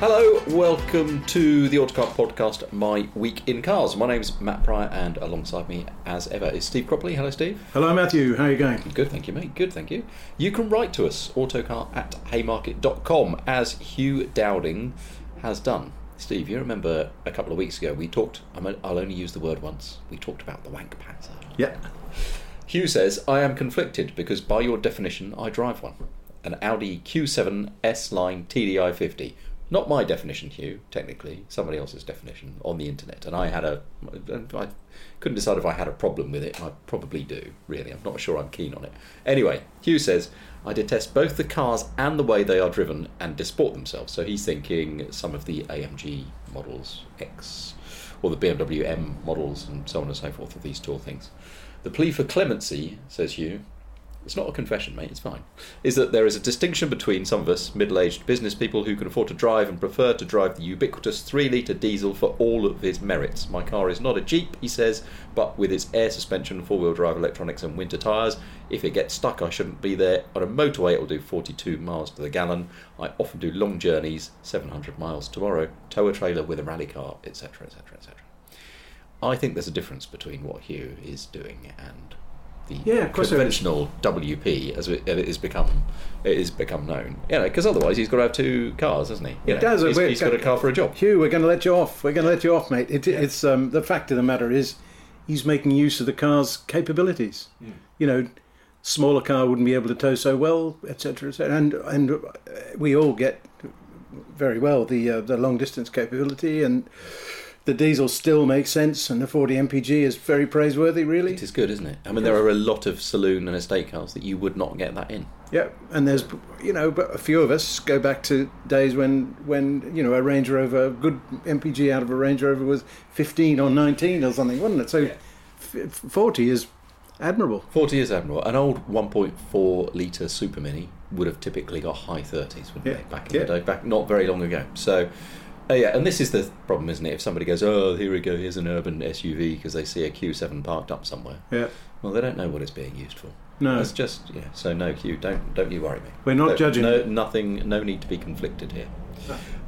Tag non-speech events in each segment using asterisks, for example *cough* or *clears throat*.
Hello, welcome to the Autocar Podcast, My Week in Cars. My name's Matt Prior, and alongside me, as ever, is Steve Cropley. Hello, Steve. Hello, Matthew. How are you going? Good, thank you, mate. Good, thank you. You can write to us, autocar at haymarket.com, as Hugh Dowding has done. Steve, you remember a couple of weeks ago we talked, I'll only use the word once, we talked about the wank panzer. Yeah. Hugh says, I am conflicted because by your definition, I drive one. An Audi Q7 S Line TDI 50 not my definition, Hugh, technically, somebody else's definition on the internet. And I had a, I couldn't decide if I had a problem with it. I probably do, really. I'm not sure I'm keen on it. Anyway, Hugh says, I detest both the cars and the way they are driven and disport themselves. So he's thinking some of the AMG models X or the BMW M models and so on and so forth of these tall things. The plea for clemency, says Hugh, it's not a confession, mate, it's fine, is that there is a distinction between some of us middle aged business people who can afford to drive and prefer to drive the ubiquitous 3 litre diesel for all of its merits. My car is not a Jeep, he says, but with its air suspension, four wheel drive electronics, and winter tyres, if it gets stuck, I shouldn't be there. On a motorway, it will do 42 miles to the gallon. I often do long journeys, 700 miles tomorrow, tow a trailer with a rally car, etc., etc., etc. I think there's a difference between what Hugh is doing and the Yeah, of course there is. conventional WP as it, is become it is become known. You know, because otherwise he's got to have two cars, hasn't he? You know, does. He's, he's got a car for a job. Hugh, we're going to let you off. We're going to let you off, mate. It, It's um, the fact of the matter is, he's making use of the car's capabilities. You know, smaller car wouldn't be able to tow so well, etc., etc. And and we all get very well the uh, the long distance capability and. The diesel still makes sense, and the 40 MPG is very praiseworthy, really. It is good, isn't it? I mean, there are a lot of saloon and estate cars that you would not get that in. Yeah, and there's you know, but a few of us go back to days when when you know a Range Rover, a good MPG out of a Range Rover was 15 or 19 or something, wasn't it? So f- 40 is admirable. 40 is admirable. An old 1.4 litre Super Mini would have typically got high 30s, wouldn't Yeah, they? Back in yeah. the day, back not very long ago. So, uh, yeah, and this is the problem, isn't it? If somebody goes, oh, here we go, here's an urban SUV because they see a Q7 parked up somewhere. Yeah, Well, they don't know what it's being used for. No. it's just yeah. So no, Hugh, don't don't you worry me. We're not No- judging. No, nothing. No need to be conflicted here.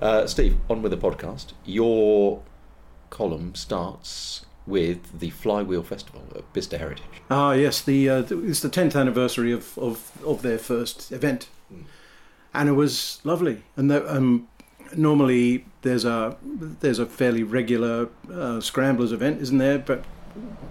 Uh, Steve, on with the podcast. Your column starts with the Flywheel Festival at Bicester Heritage. ah yes, the uh, it's the 10th anniversary of of, of their first event, and it was lovely. And the, um, normally there's a there's a fairly regular uh, scramblers event, isn't there? But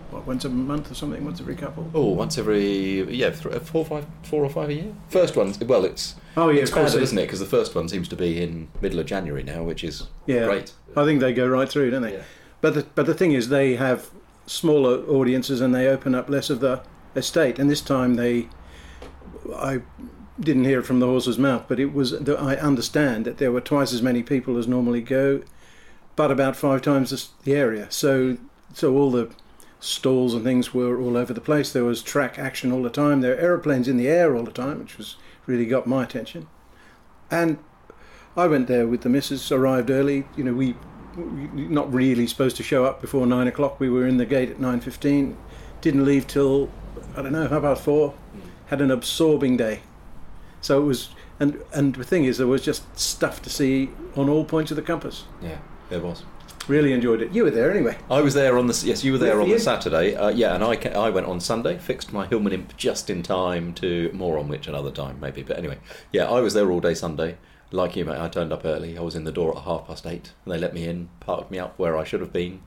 what, once a month or something, once every couple. Oh, once every yeah, th- four, five, four or five a year. First one, well, it's Oh, yeah, expanded, it- isn't it? Because the first one seems to be in middle of January now, which is Yeah, great. I think they go right through, don't they? Yeah. But the, but the thing is, they have smaller audiences and they open up less of the estate. And this time they, I didn't hear it from the horse's mouth, but it was. that I understand that there were twice as many people as normally go, but about five times the, area. So so all the stalls and things were all over the place. There was track action all the time. There were aeroplanes in the air all the time, which was really got my attention. And I went there with the missus, arrived early. You know, we we- not really supposed to show up before nine o'clock. We were in the gate at nine fifteen. Didn't leave till I don't know how about four. Had an absorbing day. So it was, and and the thing is, there was just stuff to see on all points of the compass. Yeah. there was. Really enjoyed it. You were there anyway. I was there on the yes, you were there on the. Saturday. Uh, yeah, and I ca- I went on Sunday, fixed my Hillman imp just in time to more on which another time maybe. But anyway, yeah, I was there all day Sunday. Like you, mate, I turned up early. I was in the door at half past eight, and they let me in, parked me up where I should have been,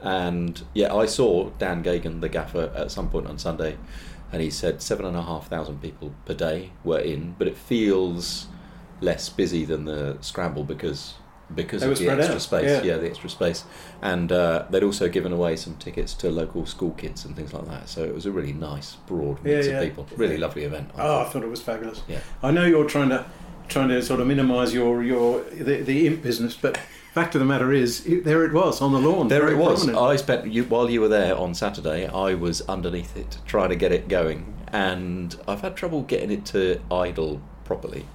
and yeah, I saw Dan Geoghegan, the gaffer, at some point on Sunday, and he said seven and a half thousand people per day were in, but it feels less busy than the scramble because because They of the extra out, space. yeah. yeah, the extra space, and uh, they'd also given away some tickets to local school kids and things like that. So it was a really nice, broad mix Yeah, yeah. of people. Really lovely event. I Oh, I thought. thought it was fabulous. Yeah. I know you're trying to trying to sort of minimise your your the, the imp business, but fact of the matter is, it, there it was on the lawn. There it was. prominent. I spent you, while you were there on Saturday. I was underneath it trying to get it going, and I've had trouble getting it to idle properly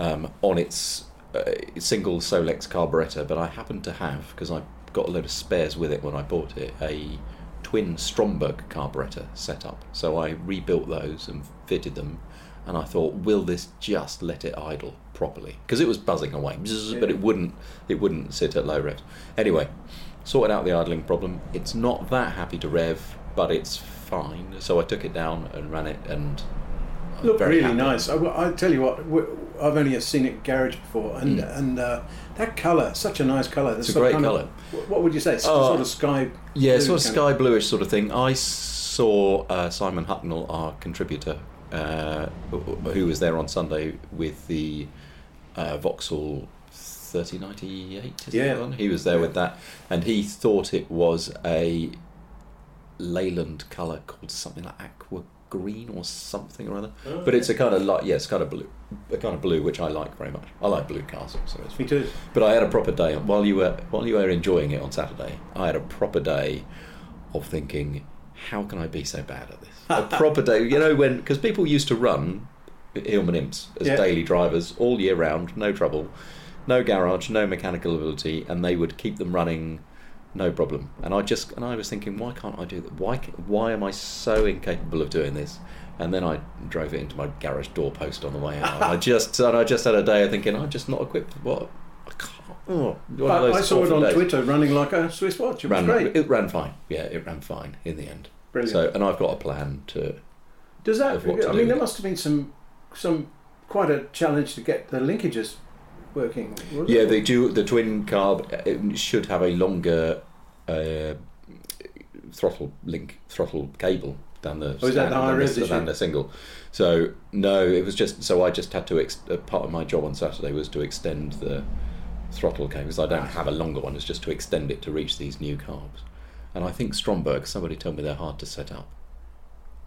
um, on its uh, single Solex carburettor. But I happen to have because I got a load of spares with it when I bought it. A twin Stromberg carburettor set up, so I rebuilt those and fitted them. And I thought, will this just let it idle properly? Because it was buzzing away, but it wouldn't. It wouldn't sit at low revs. Anyway, sorted out the idling problem. It's not that happy to rev, but it's fine. So I took it down and ran it, and I'm looked really happy. nice. I, I tell you what, I've only seen it garage before, and Mm. and uh, that colour, such a nice colour. It's a great colour. What would you say? Oh, sort of sky. Yeah, sort of sky bluish sort of thing. I saw uh, Simon Hucknall, our contributor, uh, who was there on Sunday with the uh, Vauxhall 3098. Is Yeah. He was there with that, and he thought it was a Leyland colour called something like aqua green or something or other. Oh, but it's a kind of light, yes, kind of blue, a kind of blue which I like very much. I like blue cars, so it's Me too. but I had a proper day while you were while you were enjoying it on Saturday. I had a proper day of thinking, how can I be so bad at this? *laughs* A proper day, you know, when because people used to run Hillman Imps as Yeah. daily drivers all year round, no trouble, no garage, no mechanical ability, and they would keep them running. No problem, and I just and I was thinking, why can't I do that? Why why am I so incapable of doing this? And then I drove it into my garage doorpost on the way out. I *laughs* just and I just had a day of thinking, I'm just not equipped. What? I can't. Oh, one of But those I saw it on days. Twitter running like a Swiss watch. It was Ran, great. It ran fine. Yeah, it ran fine in the end. Brilliant. So, and I've got a plan to. Does that? I do mean, there must have been some some quite a challenge to get the linkages working. wasn't Yeah, it? the du- the twin carb it should have a longer uh, throttle link throttle cable than the Oh, is that the than, the, than the single. So no, it was just so I just had to ex- part of my job on Saturday was to extend the throttle cable because I don't have a longer one. It's just to extend it to reach these new carbs. And I think Stromberg. Somebody told me they're hard to set up,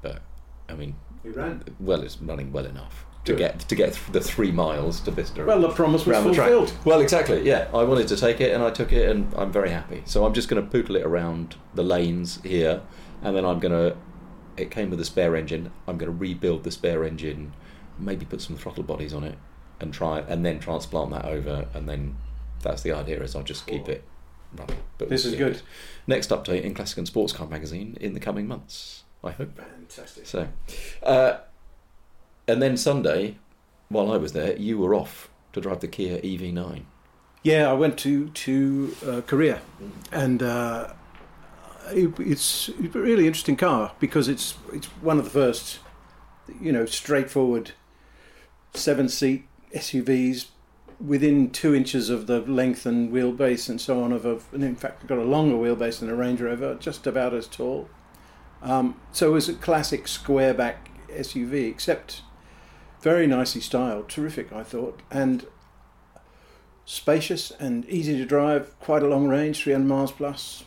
but I mean, ran. well, it's running well enough to Good. get to get the three miles to Bicester. Well, the promise was fulfilled. Well, exactly. Yeah, I wanted to take it, and I took it, and I'm very happy. So I'm just going to poodle it around the lanes here, and then I'm going to. It came with a spare engine. I'm going to rebuild the spare engine, maybe put some throttle bodies on it, and try and then transplant that over, and then that's the idea. Is I'll just keep it But This is yeah. good. Next update in Classic and Sports Car magazine in the coming months. I hope. Fantastic. So, uh, and then Sunday, while I was there, you were off to drive the Kia E EV9. Yeah, I went to to uh, Korea, and uh, it, it's a really interesting car because it's it's one of the first, you know, straightforward seven seat SUVs within two inches of the length and wheelbase and so on of a, and in fact got a longer wheelbase than a Range Rover, just about as tall. Um, so it was a classic square back SUV, except very nicely styled, terrific, I thought, and spacious and easy to drive, quite a long range, 300 miles plus,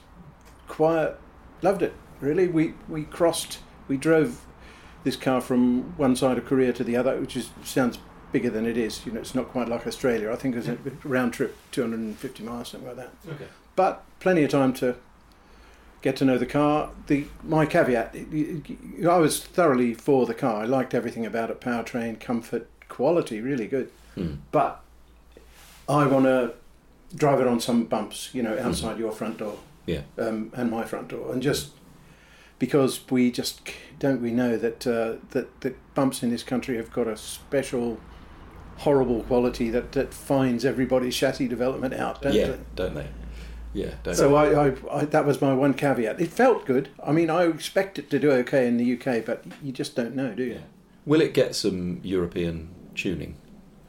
quiet, loved it. Really, we we crossed, we drove this car from one side of Korea to the other, which is sounds bigger than it is. You know, it's not quite like Australia. I think it was a round trip, 250 miles, something like that. Okay. But plenty of time to get to know the car. The my caveat: I was thoroughly for the car. I liked everything about it: powertrain, comfort, quality, really good. Hmm. But I want to drive it on some bumps, you know, outside your front door Yeah. um, and my front door, and just because we just don't we know that uh, that that bumps in this country have got a special horrible quality that, that finds everybody's chassis development out, don't yeah, they? don't they? Yeah, don't So I, I, I, that was my one caveat. It felt good. I mean, I expect it to do okay in the UK, but you just don't know, do you? Will it get some European tuning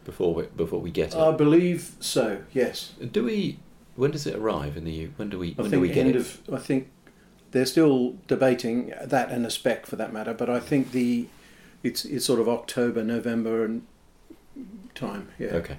before we, before we get it? I believe so. Yes. do we? When does it arrive in the U? When do we? I When do think we get end it? of. I think they're still debating that and a spec for that matter, but I think the it's it's sort of October, November, and time. Yeah. Okay.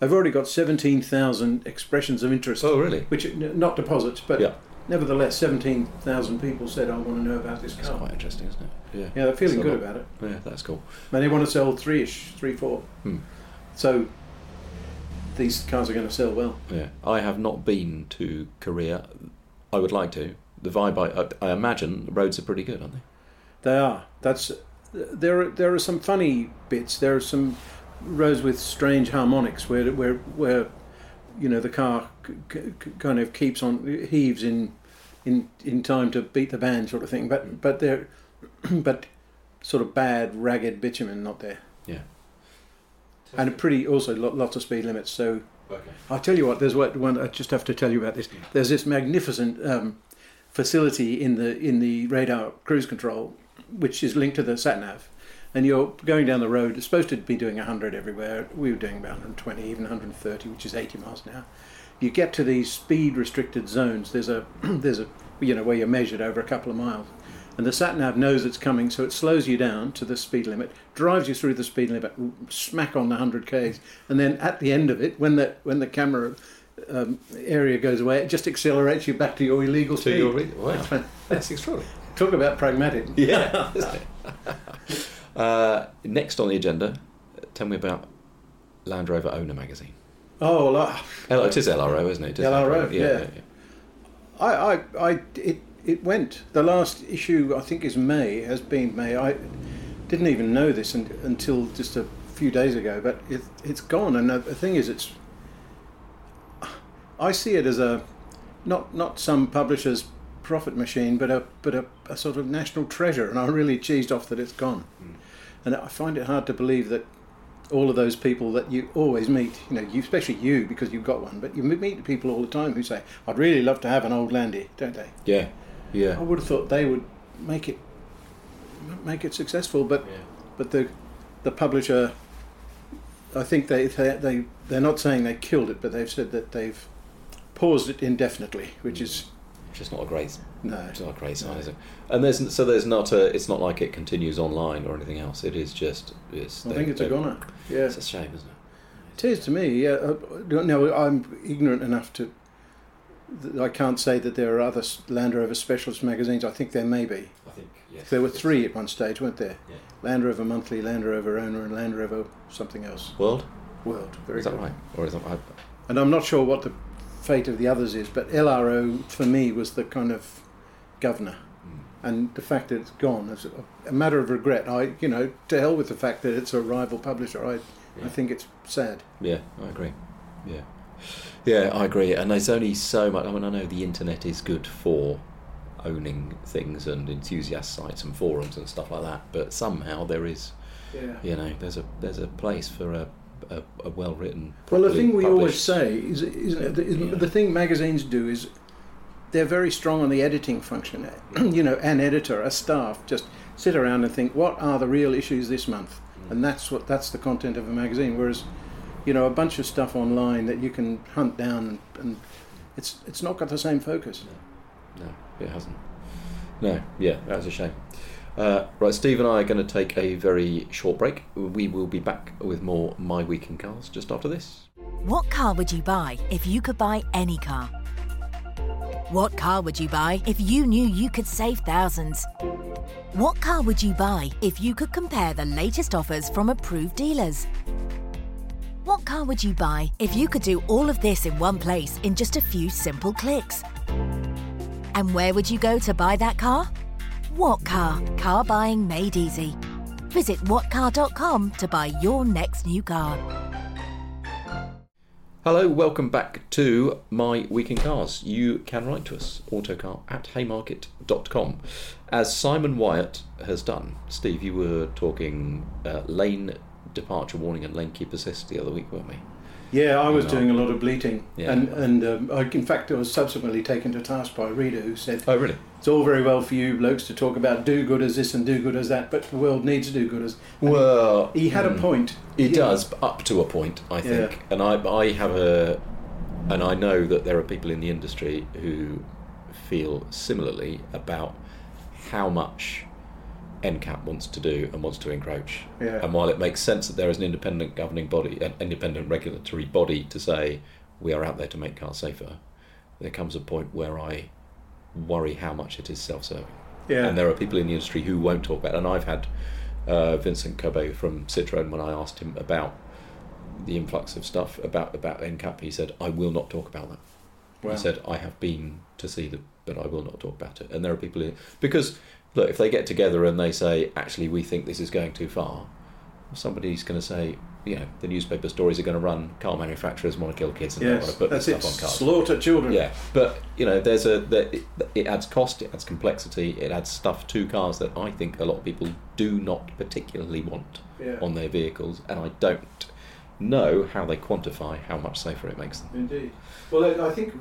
I've already got seventeen thousand expressions of interest. Oh, really? Which not deposits, but Yeah. nevertheless, seventeen thousand people said I want to know about this That's car. quite interesting, isn't it? Yeah. Yeah, they're feeling good about it. Yeah, that's cool. And they want to sell three-ish, three, four. Hmm. So these cars are going to sell well. Yeah, I have not been to Korea. I would like to. The vibe, I, I imagine, the roads are pretty good, aren't they? They are. That's there. Are, there are some funny bits. There are some rows with strange harmonics where where where you know the car c- c- kind of keeps on heaves in in in time to beat the band sort of thing. But but they're *clears throat* but sort of bad ragged bitumen not there. Yeah. And a pretty also lo- lots of speed limits. So Okay. I'll tell you what. There's what one. I just have to tell you about this. There's this magnificent um, facility in the in the radar cruise control, which is linked to the sat nav, and you're going down the road. It's supposed to be doing 100 everywhere. We were doing about 120, even 130, which is 80 miles an hour. You get to these speed restricted zones. There's a *clears throat* there's a you know where you're measured over a couple of miles. And the sat nav knows it's coming, so it slows you down to the speed limit, drives you through the speed limit, smack on the 100 k's, and then at the end of it, when the when the camera um, area goes away, it just accelerates you back to your illegal To speed. your wow, that's extraordinary. Talk about pragmatic. *laughs* Yeah. *laughs* uh, next on the agenda, tell me about Land Rover Owner magazine. Oh, well, I- L- it is LRO, isn't it? It is LRO, Land Rover. yeah. I, I, I, it, it went. The last issue, I think, is May. Has been May. I didn't even know this un, until just a few days ago. But it, it's gone. And the thing is, it's. I see it as a, not not some publisher's profit machine, but a but a, a sort of national treasure. And I'm really cheesed off that it's gone. Hmm. And I find it hard to believe that all of those people that you always meet, you know, you, especially you because you've got one, but you meet people all the time who say, "I'd really love to have an old Landy," don't they? Yeah, yeah. I would have thought they would make it make it successful, but Yeah. but the the publisher, I think they they they they're not saying they killed it, but they've said that they've paused it indefinitely, which hmm. is Which is not a great, no. it's not a great sign, is it? And there's so there's not a. It's not like it continues online or anything else. It is just. It's. I they- think it's a goner. Yeah, It's a shame, isn't it? It is to me. Yeah, uh, no, I'm ignorant enough to. I can't say that there are other Land Rover specialist magazines. I think there may be. I think yes. There were three at one stage, weren't there? Yeah. Land Rover Monthly, Land Rover Owner, and Land Rover something else. World. World. Very Is that good. right? Or is that? I, And I'm not sure what the fate of the others is, but LRO for me was the kind of governor. Hmm. And the fact that it's gone is a, matter of regret. I, you know, to hell with the fact that it's a rival publisher. I, I think it's sad. Yeah, I agree. Yeah, yeah, I agree. And there's only so much. I mean, I know the internet is good for owning things and enthusiast sites and forums and stuff like that, but somehow there is, Yeah. you know, there's a there's a place for a a, a well written. Well, the thing we always say is, is, the, is Yeah. the thing magazines do is they're very strong on the editing function. *clears throat* you know, an editor, a staff, just sit around and think, what are the real issues this month? Mm. And that's what that's the content of a magazine. Whereas, you know, a bunch of stuff online that you can hunt down and, it's it's not got the same focus. No, it hasn't. No, yeah, that's a shame. Uh, right, Steve and I are going to take a very short break. We will be back with more My Week in Cars just after this. What car would you buy if you could buy any car? What car would you buy if you knew you could save thousands? What car would you buy if you could compare the latest offers from approved dealers? What car would you buy if you could do all of this in one place in just a few simple clicks? And where would you go to buy that car? What car? Car buying made easy. Visit whatcar.com to buy your next new car. Hello, welcome back to My Week in Cars. You can write to us, autocar at haymarket.com. As Simon Wyatt has done. Steve, you were talking uh, lane departure warning and lane keep assist the other week, weren't we? Yeah, I was No. doing a lot of bleating, Yeah. and and um, I, in fact, I was subsequently taken to task by a reader who said, Oh, really? "It's all very well for you blokes to talk about do-gooders this and do-gooders that, but the world needs do-gooders." And Well, he had a mm. point. It He- does, up to a point, I think. Yeah. And I, I have a, and I know that there are people in the industry who feel similarly about how much NCAP wants to do and wants to encroach. Yeah. And while it makes sense that there is an independent governing body, an independent regulatory body to say we are out there to make cars safer, there comes a point where I worry how much it is self-serving. Yeah. And there are people in the industry who won't talk about it. And I've had uh, Vincent Cobée from Citroën when I asked him about the influx of stuff about, about NCAP, he said, I will not talk about that. Wow. He said, I have been to see them, but I will not talk about it. And there are people in, because, look, if they get together and they say, actually, we think this is going too far, somebody's going to say, you know, the newspaper stories are going to run car manufacturers want to kill kids and they want to put it. stuff on cars. Slaughter children. Yeah, but you know, there's a there, it, it adds cost, it adds complexity, it adds stuff to cars that I think a lot of people do not particularly want Yeah. on their vehicles, and I don't know how they quantify how much safer it makes them. Indeed. Well, I think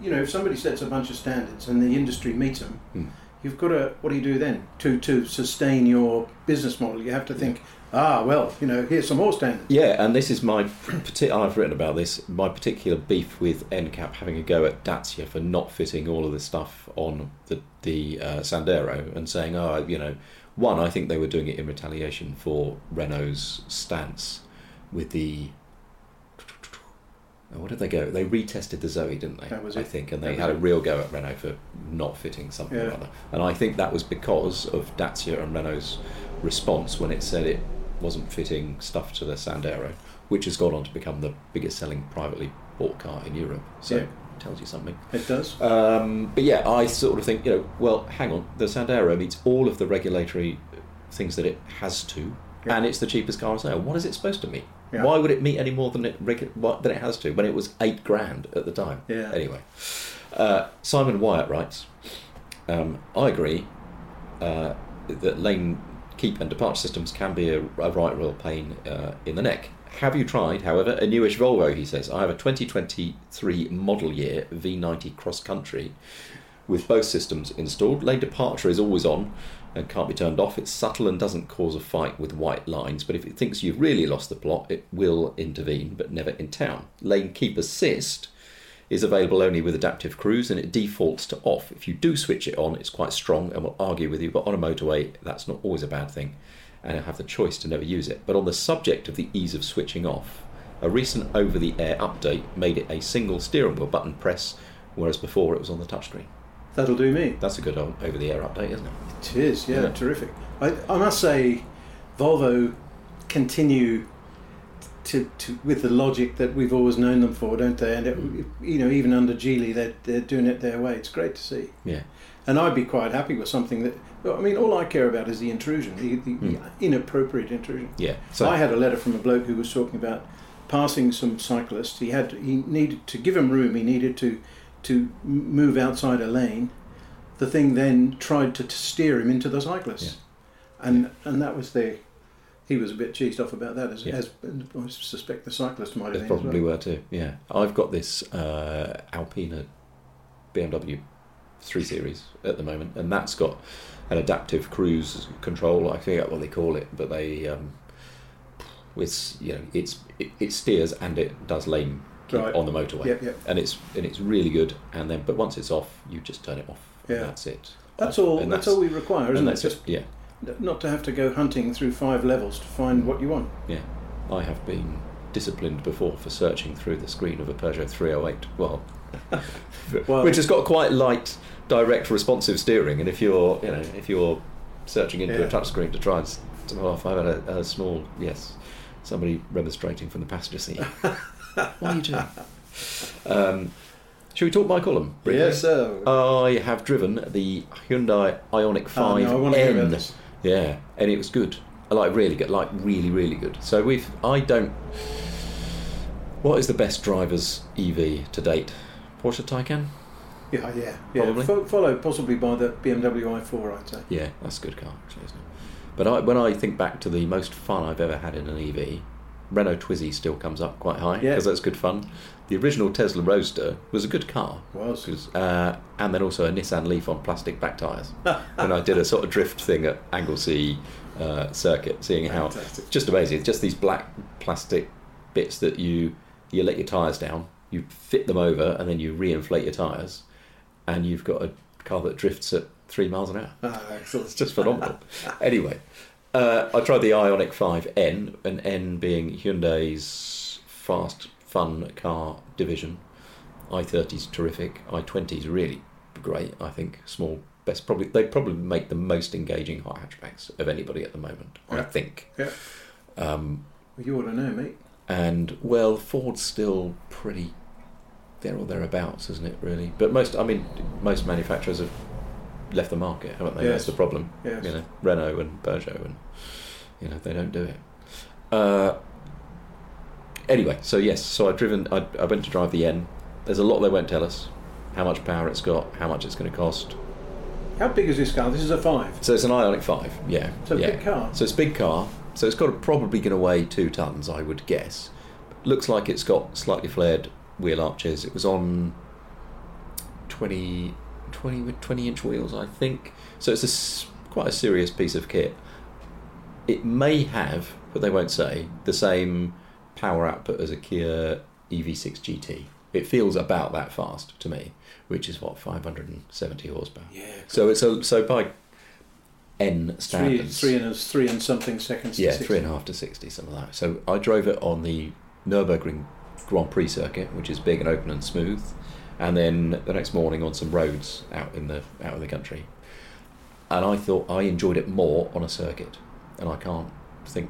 you know if somebody sets a bunch of standards and the industry meets them, Hmm. You've got to. What do you do then to to sustain your business model? You have to think. Ah, well, you know, here's some more standards. Yeah, and this is my I've written about this. My particular beef with NCAP having a go at Dacia for not fitting all of this stuff on the the uh, Sandero and saying, oh, you know, one, I think they were doing it in retaliation for Renault's stance with the. What did they go? They retested the Zoe, didn't they? That was I think, and they had a real go at Renault for not fitting something or other. And I think that was because of Dacia and Renault's response when it said it wasn't fitting stuff to the Sandero, which has gone on to become the biggest selling privately bought car in Europe. So Yeah. it tells you something. It does. Um, but yeah, I sort of think, you know, well, hang on, the Sandero meets all of the regulatory things that it has to, Yeah. and it's the cheapest car on sale. What is it supposed to meet? Yeah. Why would it meet any more than it than it has to when it was eight grand at the time? Yeah. Anyway, uh, Simon Wyatt writes, um, I agree uh, that lane keep and departure systems can be a, a right real pain uh, in the neck. Have you tried, however, a newish Volvo? He says, I have a 2023 model year V90 cross country with both systems installed. Lane departure is always on and can't be turned off. It's subtle and doesn't cause a fight with white lines, but if it thinks you've really lost the plot, it will intervene, but never in town. Lane keep assist is available only with adaptive cruise and it defaults to off. If you do switch it on, it's quite strong and will argue with you, but on a motorway, that's not always a bad thing, and I have the choice to never use it. But on the subject of the ease of switching off, a recent over the air update made it a single steering wheel button press, whereas before it was on the touchscreen. That'll do me. That's a good over the air update, isn't it? It is, yeah, Yeah. terrific. I, I must say, Volvo continue to, to with the logic that we've always known them for, don't they? And it, you know, even under Geely, they're they're doing it their way. It's great to see. Yeah. And I'd be quite happy with something that. I mean, all I care about is the intrusion, the, the hmm. inappropriate intrusion. Yeah. So I had a letter from a bloke who was talking about passing some cyclists. He had he needed to give him room. He needed to to move outside a lane. The thing then tried to, to steer him into the cyclist, and and that was the. He was a bit cheesed off about that, as, Yeah. as I suspect the cyclist might have probably well. were too. Yeah, I've got this uh, Alpina BMW 3 Series at the moment, and that's got an adaptive cruise control. I forget what they call it, but they um, it's you know it's it, it steers and it does lane keep Right. on the motorway, Yep, yep. and it's and it's really good. And then but once it's off, you just turn it off. and Yeah. that's it. That's all. and That's, all we require, and isn't it? that's Just it. Yeah. not to have to go hunting through five levels to find what you want. Yeah, I have been disciplined before for searching through the screen of a Peugeot 308. Well, *laughs* Well- which has got quite light, direct, responsive steering. And if you're, you know, if you're searching into Yeah. a touchscreen to try and turn it off, I've had a, a small yes, somebody remonstrating from the passenger seat. *laughs* what are you doing? *laughs* Um, should we talk Mike column? briefly? Yes, sir. I have driven the Hyundai Ioniq 5 Oh, no, I want to hear about N. this. Yeah, and it was good. I like really good, like really, really good. So we've. I don't. What is the best driver's EV to date? Porsche Taycan. Yeah, yeah, yeah. Probably. Fo- followed possibly by the BMW i4, I'd say. Yeah, that's a good car actually, isn't it? But I, when I think back to the most fun I've ever had in an EV, Renault Twizy still comes up quite high Yeah. because that's good fun. The original Tesla Roadster was a good car. Was. uh, and then also a Nissan Leaf on plastic back tyres. *laughs* and I did a sort of drift thing at Anglesey uh, circuit, seeing how Fantastic. just amazing. Just these black plastic bits that you you let your tyres down, you fit them over, and then you re-inflate your tyres, and you've got a car that drifts at three miles an hour. Ah, excellent. It's just phenomenal. *laughs* anyway, uh, I tried the Ioniq 5N, and N being Hyundai's fast, fun car division. i30's terrific. i20's really great. I think small, best probably they probably make the most engaging hot hatchbacks of anybody at the moment. I think. Yeah. Um, Well, you ought to know, mate. and well, Ford's still pretty there or thereabouts, isn't it? Really, but most, I mean, most manufacturers have left the market, haven't they? Yes. That's the problem. Yes. You know, Renault and Peugeot, and you know they don't do it. Uh, anyway, so yes, so I've driven. I, I went to drive the N. There's a lot they won't tell us. How much power it's got, how much it's going to cost. How big is this car? This is a five. So it's an Ioniq Five, yeah. So yeah. big car. So it's a big car. So it's got probably going to weigh two tons, I would guess. Looks like it's got slightly flared wheel arches. It was on 20, 20 with 20 inch wheels, I think. So it's a quite a serious piece of kit. It may have, but they won't say, the same power output as a Kia EV6 GT. It feels about that fast to me, which is what 570 horsepower. Yeah. So it's a so by N Three, standards. three and three and something seconds. to Yeah, 60. three and a half to sixty, something like that. So I drove it on the Nurburgring Grand Prix circuit, which is big and open and smooth, and then the next morning on some roads out in the out in the country. And I thought I enjoyed it more on a circuit, and I can't think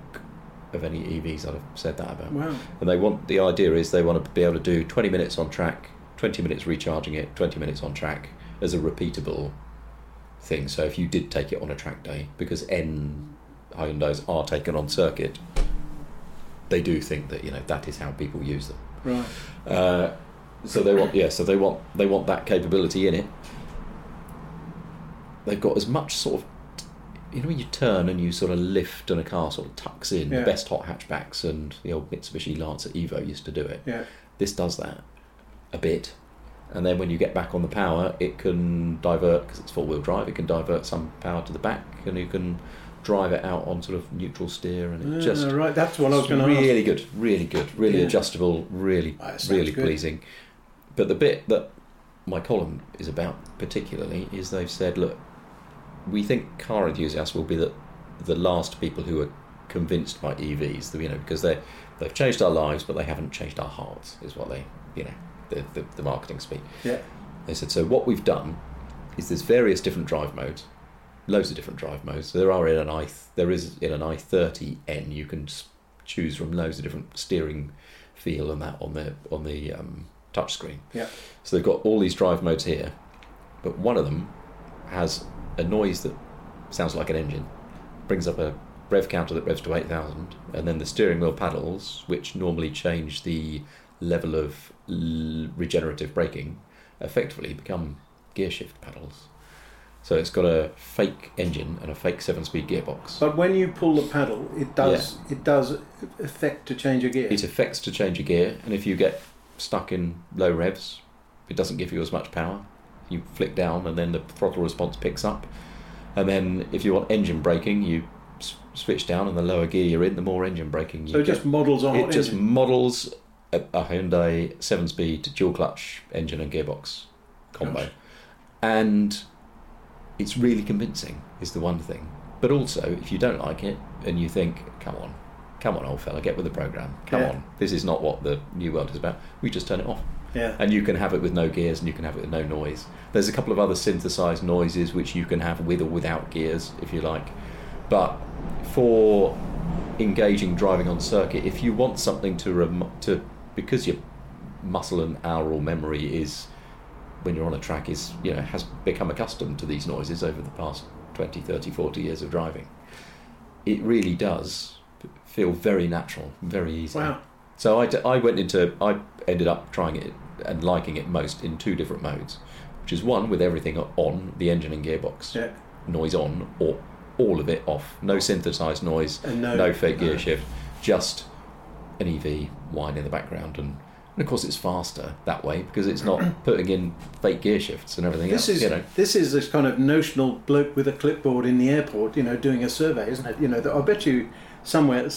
of any EVs I've said that about. Wow. And they want the idea is they want to be able to do twenty minutes on track, twenty minutes recharging it, twenty minutes on track as a repeatable thing. So if you did take it on a track day, because N Hyundai's are taken on circuit, they do think that you know that is how people use them. Right. Uh, so they want yeah, so they want they want that capability in it. They've got as much sort of you know when you turn and you sort of lift and a car sort of tucks in Yeah. the best hot hatchbacks and the old Mitsubishi Lancer Evo used to do it. Yeah. This does that a bit. And then when you get back on the power, it can divert, because it's four wheel drive, it can divert some power to the back and you can drive it out on sort of neutral steer and it Ah, just right. That's what I was going to ask. really good, really good, really Yeah. adjustable, really, Ah, really good. pleasing. But the bit that my column is about particularly is they've said, look, we think car enthusiasts will be the the last people who are convinced by EVs, you know, because they they've changed our lives, but they haven't changed our hearts, is what they, you know, the the, the marketing speak. Yeah. They said, so what we've done is there's various different drive modes, loads of different drive modes. There are in an i there is in an i30n you can choose from loads of different steering feel and that on the on the um, touch screen. Yeah. So they've got all these drive modes here, but one of them has a noise that sounds like an engine, brings up a rev counter that revs to 8000, and then the steering wheel paddles, which normally change the level of l- regenerative braking, effectively become gear shift paddles. So it's got a fake engine and a fake seven speed gearbox. But when you pull the paddle, it does it does affect to change a gear. It affects to change a gear, and if you get stuck in low revs, it doesn't give you as much power. You flick down, and then the throttle response picks up. And then if you want engine braking, you s- switch down, and the lower gear you're in, the more engine braking you so it get. just models on it just engine? models a, a Hyundai seven-speed dual clutch engine and gearbox combo, Gosh. and it's really convincing. Is the one thing. But also, if you don't like it and you think, "Come on, come on, old fella, get with the program. Come Yeah. on, this is not what the new world is about." We just turn it off, Yeah. and you can have it with no gears, and you can have it with no noise. There's a couple of other synthesized noises which you can have with or without gears, if you like. But for engaging driving on circuit, if you want something to rem- to because your muscle and aural memory is when you're on a track is you know has become accustomed to these noises over the past 20 30 40 years of driving it really does feel very natural very easy Wow. so I, d- I went into I ended up trying it and liking it most in two different modes which is one with everything on the engine and gearbox Yeah. noise on or all of it off no synthesized noise And no- fake gear no. shift just an EV whine in the background, and, and of course it's faster that way because it's not *clears throat* putting in fake gear shifts and everything This else. is you know, this is this kind of notional bloke with a clipboard in the airport, you know, doing a survey, isn't it? You know, I bet you somewhere,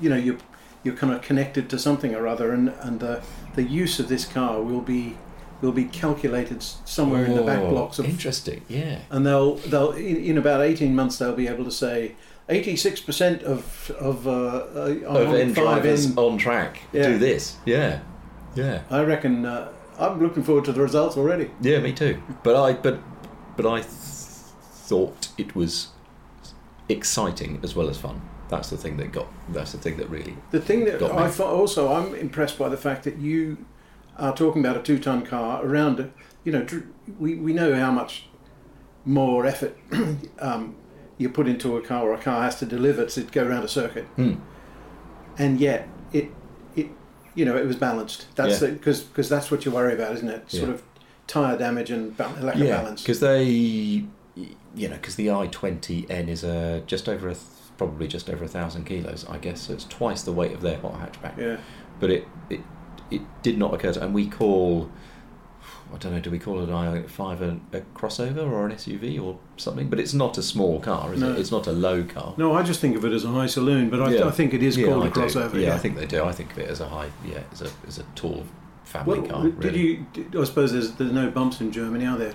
you know, you're you're kind of connected to something or other, and and the the use of this car will be will be calculated somewhere in the back Oh, blocks of, interesting. Yeah. and they'll they'll in, in about eighteen months they'll be able to say. Eighty-six percent of of uh, uh, Of on drivers N- on track Yeah. do this. Yeah. Yeah. I reckon uh, I'm looking forward to the results already. Yeah, me too. But I but but I th- thought it was exciting as well as fun. That's the thing that got. That's the thing that really. The thing that Got me. I also I'm impressed by the fact that you are talking about a two-ton car around. a- You know, we we know how much more effort *clears throat* um, you put into a car, or a car has to deliver to go around a circuit, Hmm. and yet it it you know it was balanced. That's Yeah. because because that's what you worry about, isn't it? Sort Yeah. of tire damage and ba- lack of Yeah, balance. because they, you know, because the i twenty N is a just over a th- probably just over a thousand kilos, I guess. So it's twice the weight of their hot hatchback. Yeah. But it it it did not occur to, and we call. I don't know. Do we call an i five a, a crossover or an SUV or something? But it's not a small car, is No. it? It's not a low car. No, I just think of it as a high saloon, but I, Yeah. I think it is Yeah, called I a crossover. Yeah, I think they do. I think of it as a high, yeah, as a as a tall family Well, car. did really. you? I suppose there's, there's no bumps in Germany, are there?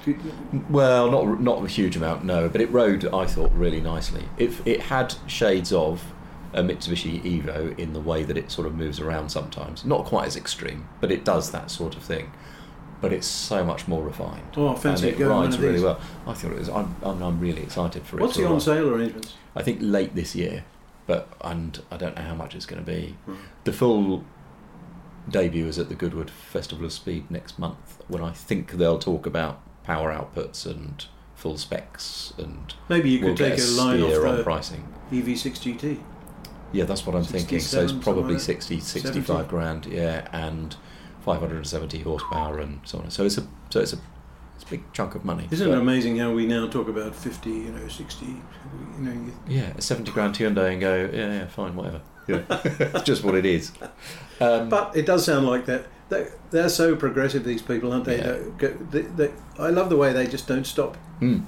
Well, not not a huge amount, no, but it rode, I thought, really nicely. It it had shades of a Mitsubishi Evo in the way that it sort of moves around sometimes. Not quite as extreme, but it does that sort of thing. But it's so much more refined. Oh, fancy and it rides really well. I thought it was. I'm, I'm, I'm really excited for it. What's the on sale arrangements? I think late this year, but and I don't know how much it's going to be. Hmm. The full debut is at the Goodwood Festival of Speed next month, when I think they'll talk about power outputs and full specs and Maybe you we'll could take a line off steer on the pricing. EV6 GT. Yeah, that's what I'm thinking. So it's probably 60, 65 70? grand, yeah, and 570 horsepower and so on. So it's a so it's a it's a big chunk of money. Isn't it amazing how we now talk about 50, you know, 60, you know, you, Yeah, a 70 grand Hyundai and go, yeah, yeah, fine, whatever. Yeah. *laughs* it's just what it is. Um, But it does sound like that. They're, they're so progressive, these people, aren't they? Yeah. They- they, they, I love the way they just don't stop. mm,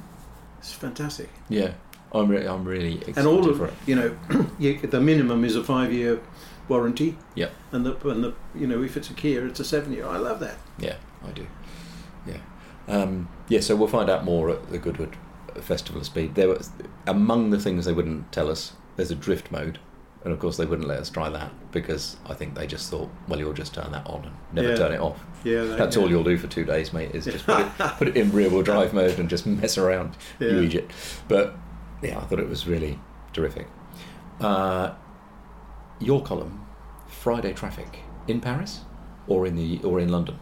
It's fantastic. yeah, I'm, re- I'm really excited And all for of, it. you know, *clears throat* you, the minimum is a five year warranty. Yeah. And the, and the, you know, if it's a Kia, it's a seven year. I love that. Yeah, I do. Yeah, um, yeah. So we'll find out more at the Goodwood Festival of Speed. There was among the things they wouldn't tell us. There's a drift mode, and of course they wouldn't let us try that because I think they just thought, well, you'll just turn that on and never Yeah. turn it off. Yeah. That, That's yeah. all you'll do for two days, mate. Is just put it, *laughs* put it in rear wheel drive mode and just mess around. You Yeah. idiot. But yeah, I thought it was really terrific. Uh, your column, Friday traffic in Paris, or in the or in London.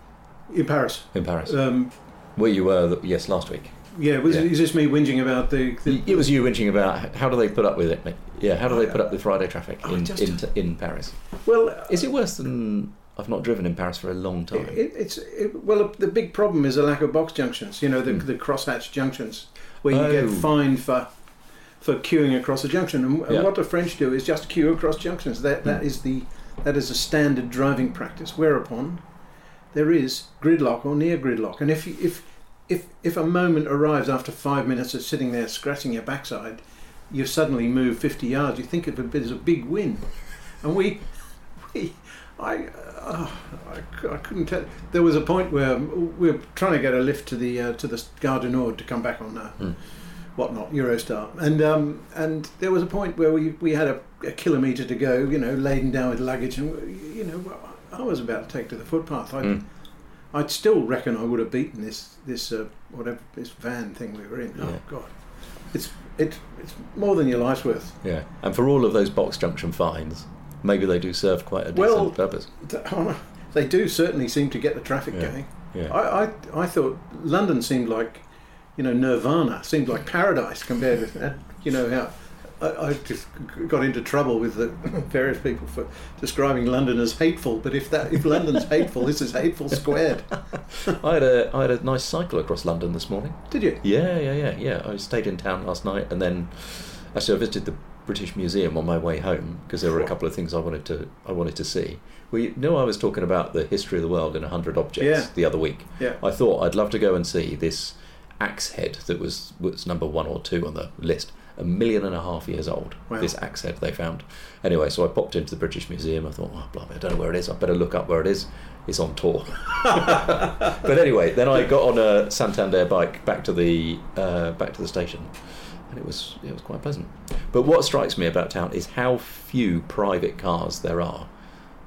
In Paris. In Paris, Um, where you were, th- yes, last week. yeah, was, Yeah. is this me whinging about the. the It was you whinging about how do they put up with it? mate? Yeah, how do they put up with Friday traffic Oh, in just- in, in Paris? well, Is it worse than I've not driven in Paris for a long time? It, it's it, well, the big problem is the lack of box junctions. You know, the, Mm. the crosshatch junctions where you get Oh. fined for for queuing across a junction. And, and Yeah. what the French do is just queue across junctions. That that Mm. is the that is a standard driving practice. Whereupon there is gridlock or near gridlock, and if you, if if if a moment arrives after five minutes of sitting there scratching your backside, you suddenly move fifty yards. You think of it as a big win, and we *laughs* we I. Uh, I, I couldn't tell. There was a point where we were trying to get a lift to the uh, to the Gare du Nord to come back on uh, Mm. whatnot Eurostar, and um, and there was a point where we, we had a, a kilometre to go, you know, laden down with luggage, and you know, I was about to take to the footpath. I'd, Mm. I'd still reckon I would have beaten this this uh, whatever this van thing we were in. Oh God, it's it, it's more than your life's worth. Yeah, and for all of those box junction fines, maybe they do serve quite a decent Well- purpose. *laughs* They do certainly seem to get the traffic Yeah. going. Yeah. I, I I thought London seemed like, you know, nirvana. Seemed like paradise compared with that. You know how. I, I just got into trouble with the *laughs* various people for describing London as hateful. But if that if London's hateful, this is hateful squared. *laughs* I had a I had a nice cycle across London this morning. Did you? Yeah, yeah, yeah, yeah. I stayed in town last night, and then actually I visited the British Museum on my way home because there were a couple of things I wanted to I wanted to see. Well, you know, I was talking about the history of the world in hundred objects Yeah. the other week. Yeah. I thought I'd love to go and see this axe head that was was number one or two on the list. A million and a half years old. Wow. This axe head they found. Anyway, so I popped into the British Museum. I thought, oh, blimey, I don't know where it is. I better look up where it is. It's on tour. *laughs* but anyway, then I got on a Santander bike back to the uh, back to the station, and it was it was quite pleasant. But what strikes me about town is how few private cars there are.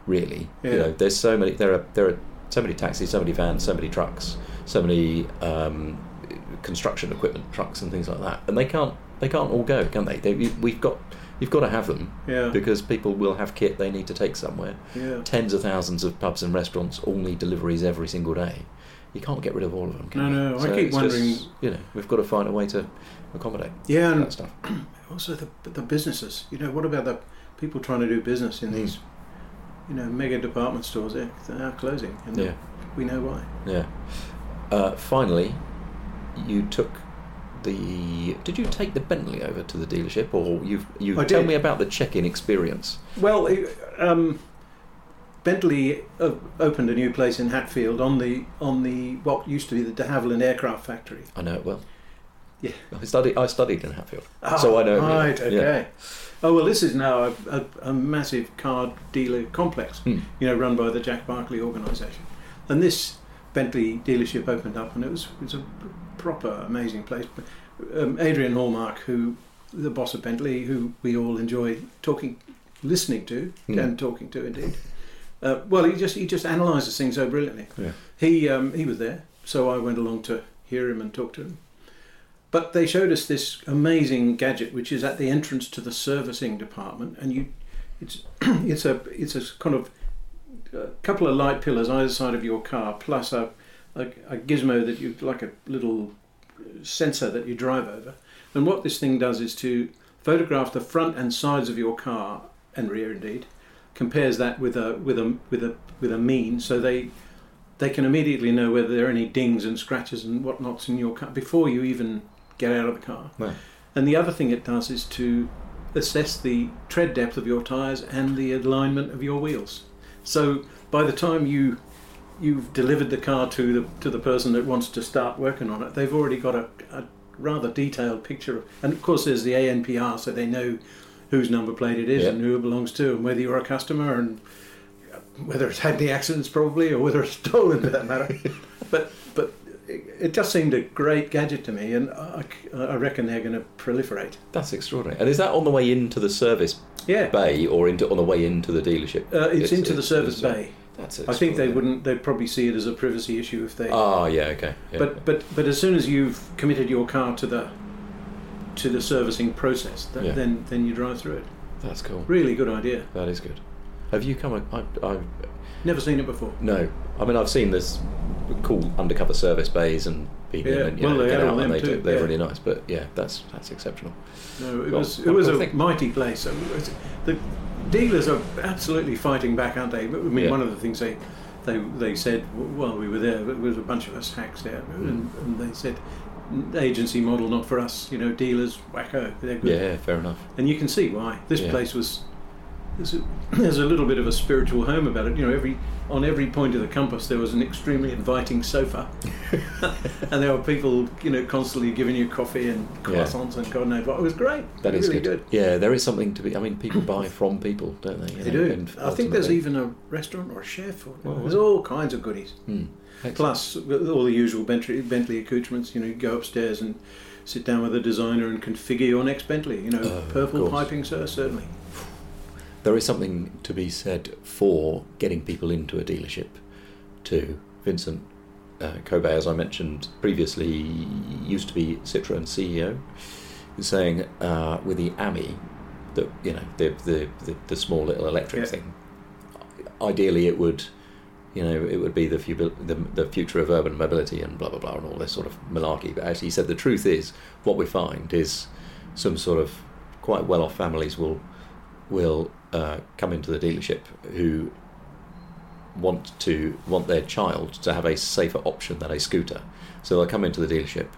Really, Yeah. you know, there's so many. There are there are so many taxis, so many vans, so many trucks, so many um, construction equipment trucks and things like that, and they can't they can't all go, can they? they we- we've got you've got to have them Yeah. because people will have kit they need to take somewhere. Yeah. Tens of thousands of pubs and restaurants all need deliveries every single day. You can't get rid of all of them. Can No, you? no, I keep wondering- Just, you know, we've got to find a way to accommodate Yeah, and that stuff. *clears throat* also the the businesses. You know, what about the people trying to do business in Mm. these, you know, mega department stores? They're, they're closing, and Yeah. we know why. Yeah. Uh, finally, you took the. Did you take the Bentley over to the dealership, or you you I tell did. me about the check-in experience? Well, it- um, Bentley uh, opened a new place in Hatfield on the on the what used to be the De Havilland Aircraft Factory. I know it well. Yeah. I studied. I studied in Hatfield, so I know. it really well. Right. Okay. Yeah. Oh well, this is now a, a, a massive car dealer complex. Hmm. You know, run by the Jack Barclay organisation, and this Bentley dealership opened up, and it was it was a proper amazing place. Um, Adrian Hallmark, who the boss of Bentley, who we all enjoy talking, listening to, Hmm. and talking to indeed. Uh, well, he just he just analyses things so brilliantly. Yeah. He um, he was there, so I went along to hear him and talk to him. But they showed us this amazing gadget, which is at the entrance to the servicing department, and you, it's *clears throat* it's a it's a kind of a couple of light pillars either side of your car, plus a a, a gizmo that you like a little uh, sensor that you drive over. And what this thing does is to photograph the front and sides of your car and rear, indeed, compares that with a with a with a with a mean, so they they can immediately know whether there are any dings and scratches and whatnots in your car before you even get out of the car. Wow. And the other thing it does is to assess the tread depth of your tyres and the alignment of your wheels. So by the time you you've delivered the car to the to the person that wants to start working on it, they've already got a, a rather detailed picture. Of, and of course, there's the ANPR, so they know whose number plate it is Yeah. and who it belongs to, and whether you're a customer and whether it's had any accidents probably or whether it's *laughs* stolen for that matter. *laughs* but but it, it just seemed a great gadget to me, and I, I reckon they're going to proliferate. That's extraordinary. And is that on the way into the service Yeah, bay or into on the way into the dealership? uh, it's, into the service it's- bay. That's I think they wouldn't. They'd probably see it as a privacy issue if they. Ah, yeah, okay. Yeah. but but but as soon as you've committed your car to the to the servicing process, th- Yeah. then then you drive through it. that's cool. Really good idea. That is good. Have you come? a- I, I, Never seen it before. no. I mean, I've seen this cool undercover service bays and people Yeah, and, you well, know, they get out and them they do, too, they're yeah. really nice. But yeah, that's that's exceptional. No, it Well, was it was a think? mighty place. The dealers are absolutely fighting back, aren't they? I mean, Yeah. one of the things they they they said while we were there, there was a bunch of us hacks there, Mm. and, and they said agency model not for us. You know, dealers wacko, they're good. Yeah, fair enough. and you can see why this Yeah. place was. There's a, *clears throat* there's a little bit of a spiritual home about it. You know, every on every point of the compass there was an extremely inviting sofa, *laughs* and there were people, you know, constantly giving you coffee and Yeah. croissants and God knows what. It was great. That is really good. Yeah, there is something to be. I mean, people buy *clears throat* from people, don't they? You They know, do. and I think there's even a restaurant or a chef. Or, Well, there's all kinds of goodies. Hmm. Plus all the usual Bentley, Bentley accoutrements. You know, you go upstairs and sit down with a designer and configure your next Bentley. You know, Oh, purple piping, sir, certainly. There is something to be said for getting people into a dealership too. Vincent uh, Cobée, as I mentioned previously, used to be Citroen CEO, saying uh, with the AMI, that you know the, the the the small little electric Yeah. thing. Ideally, it would, you know, it would be the, the the future of urban mobility and blah blah blah and all this sort of malarkey. But actually, he said the truth is what we find is some sort of quite well-off families will will uh, come into the dealership who want to want their child to have a safer option than a scooter. So they'll come into the dealership,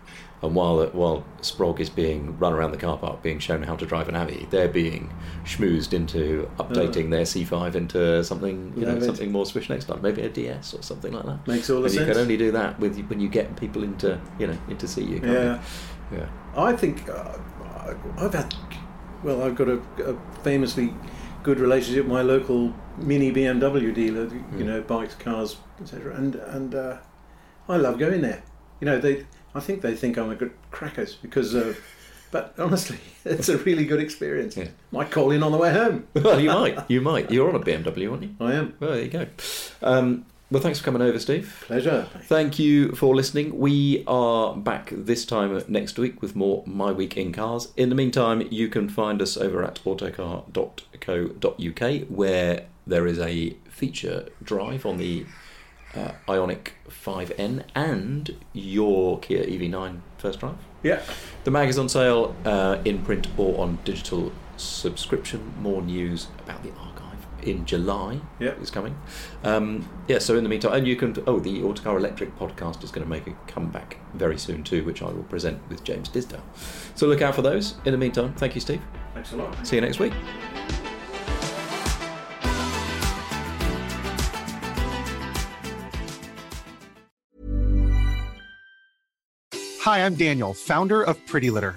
and while while Sprog is being run around the car park, being shown how to drive an Ami, they're being schmoozed into updating their C5 into something you know it. something more swish next time, maybe a DS or something like that. Makes all the and you can only do that with when you get people into you know into see you. Yeah. you? yeah. I think uh, I've had, well, I've got a, a famously good relationship with my local mini BMW dealer, Hmm. you know, bikes, cars, etc. And and uh, I love going there. You know, they, I think they think I'm a good crackers because, uh, but honestly, *laughs* it's a really good experience. Yeah. Might call in on the way home. Well, you might, you might. You're on a BMW, aren't you? I am. Well, there you go. Um, well, thanks for coming over, Steve. Pleasure. Thank you for listening. We are back this time next week with more My Week in Cars. In the meantime, you can find us over at autocar.co.uk where there is a feature drive on the uh, Ioniq 5N and your Kia EV9 first drive. Yeah. The mag is on sale uh, in print or on digital subscription. More news about the in July Yep. is coming. Um, yeah, so in the meantime, and you can. Oh, the Autocar Electric podcast is going to make a comeback very soon too, which I will present with James Disdale. So look out for those. In the meantime, thank you, Steve. Thanks a lot. See you next week. Hi, I'm Daniel, founder of Pretty Litter.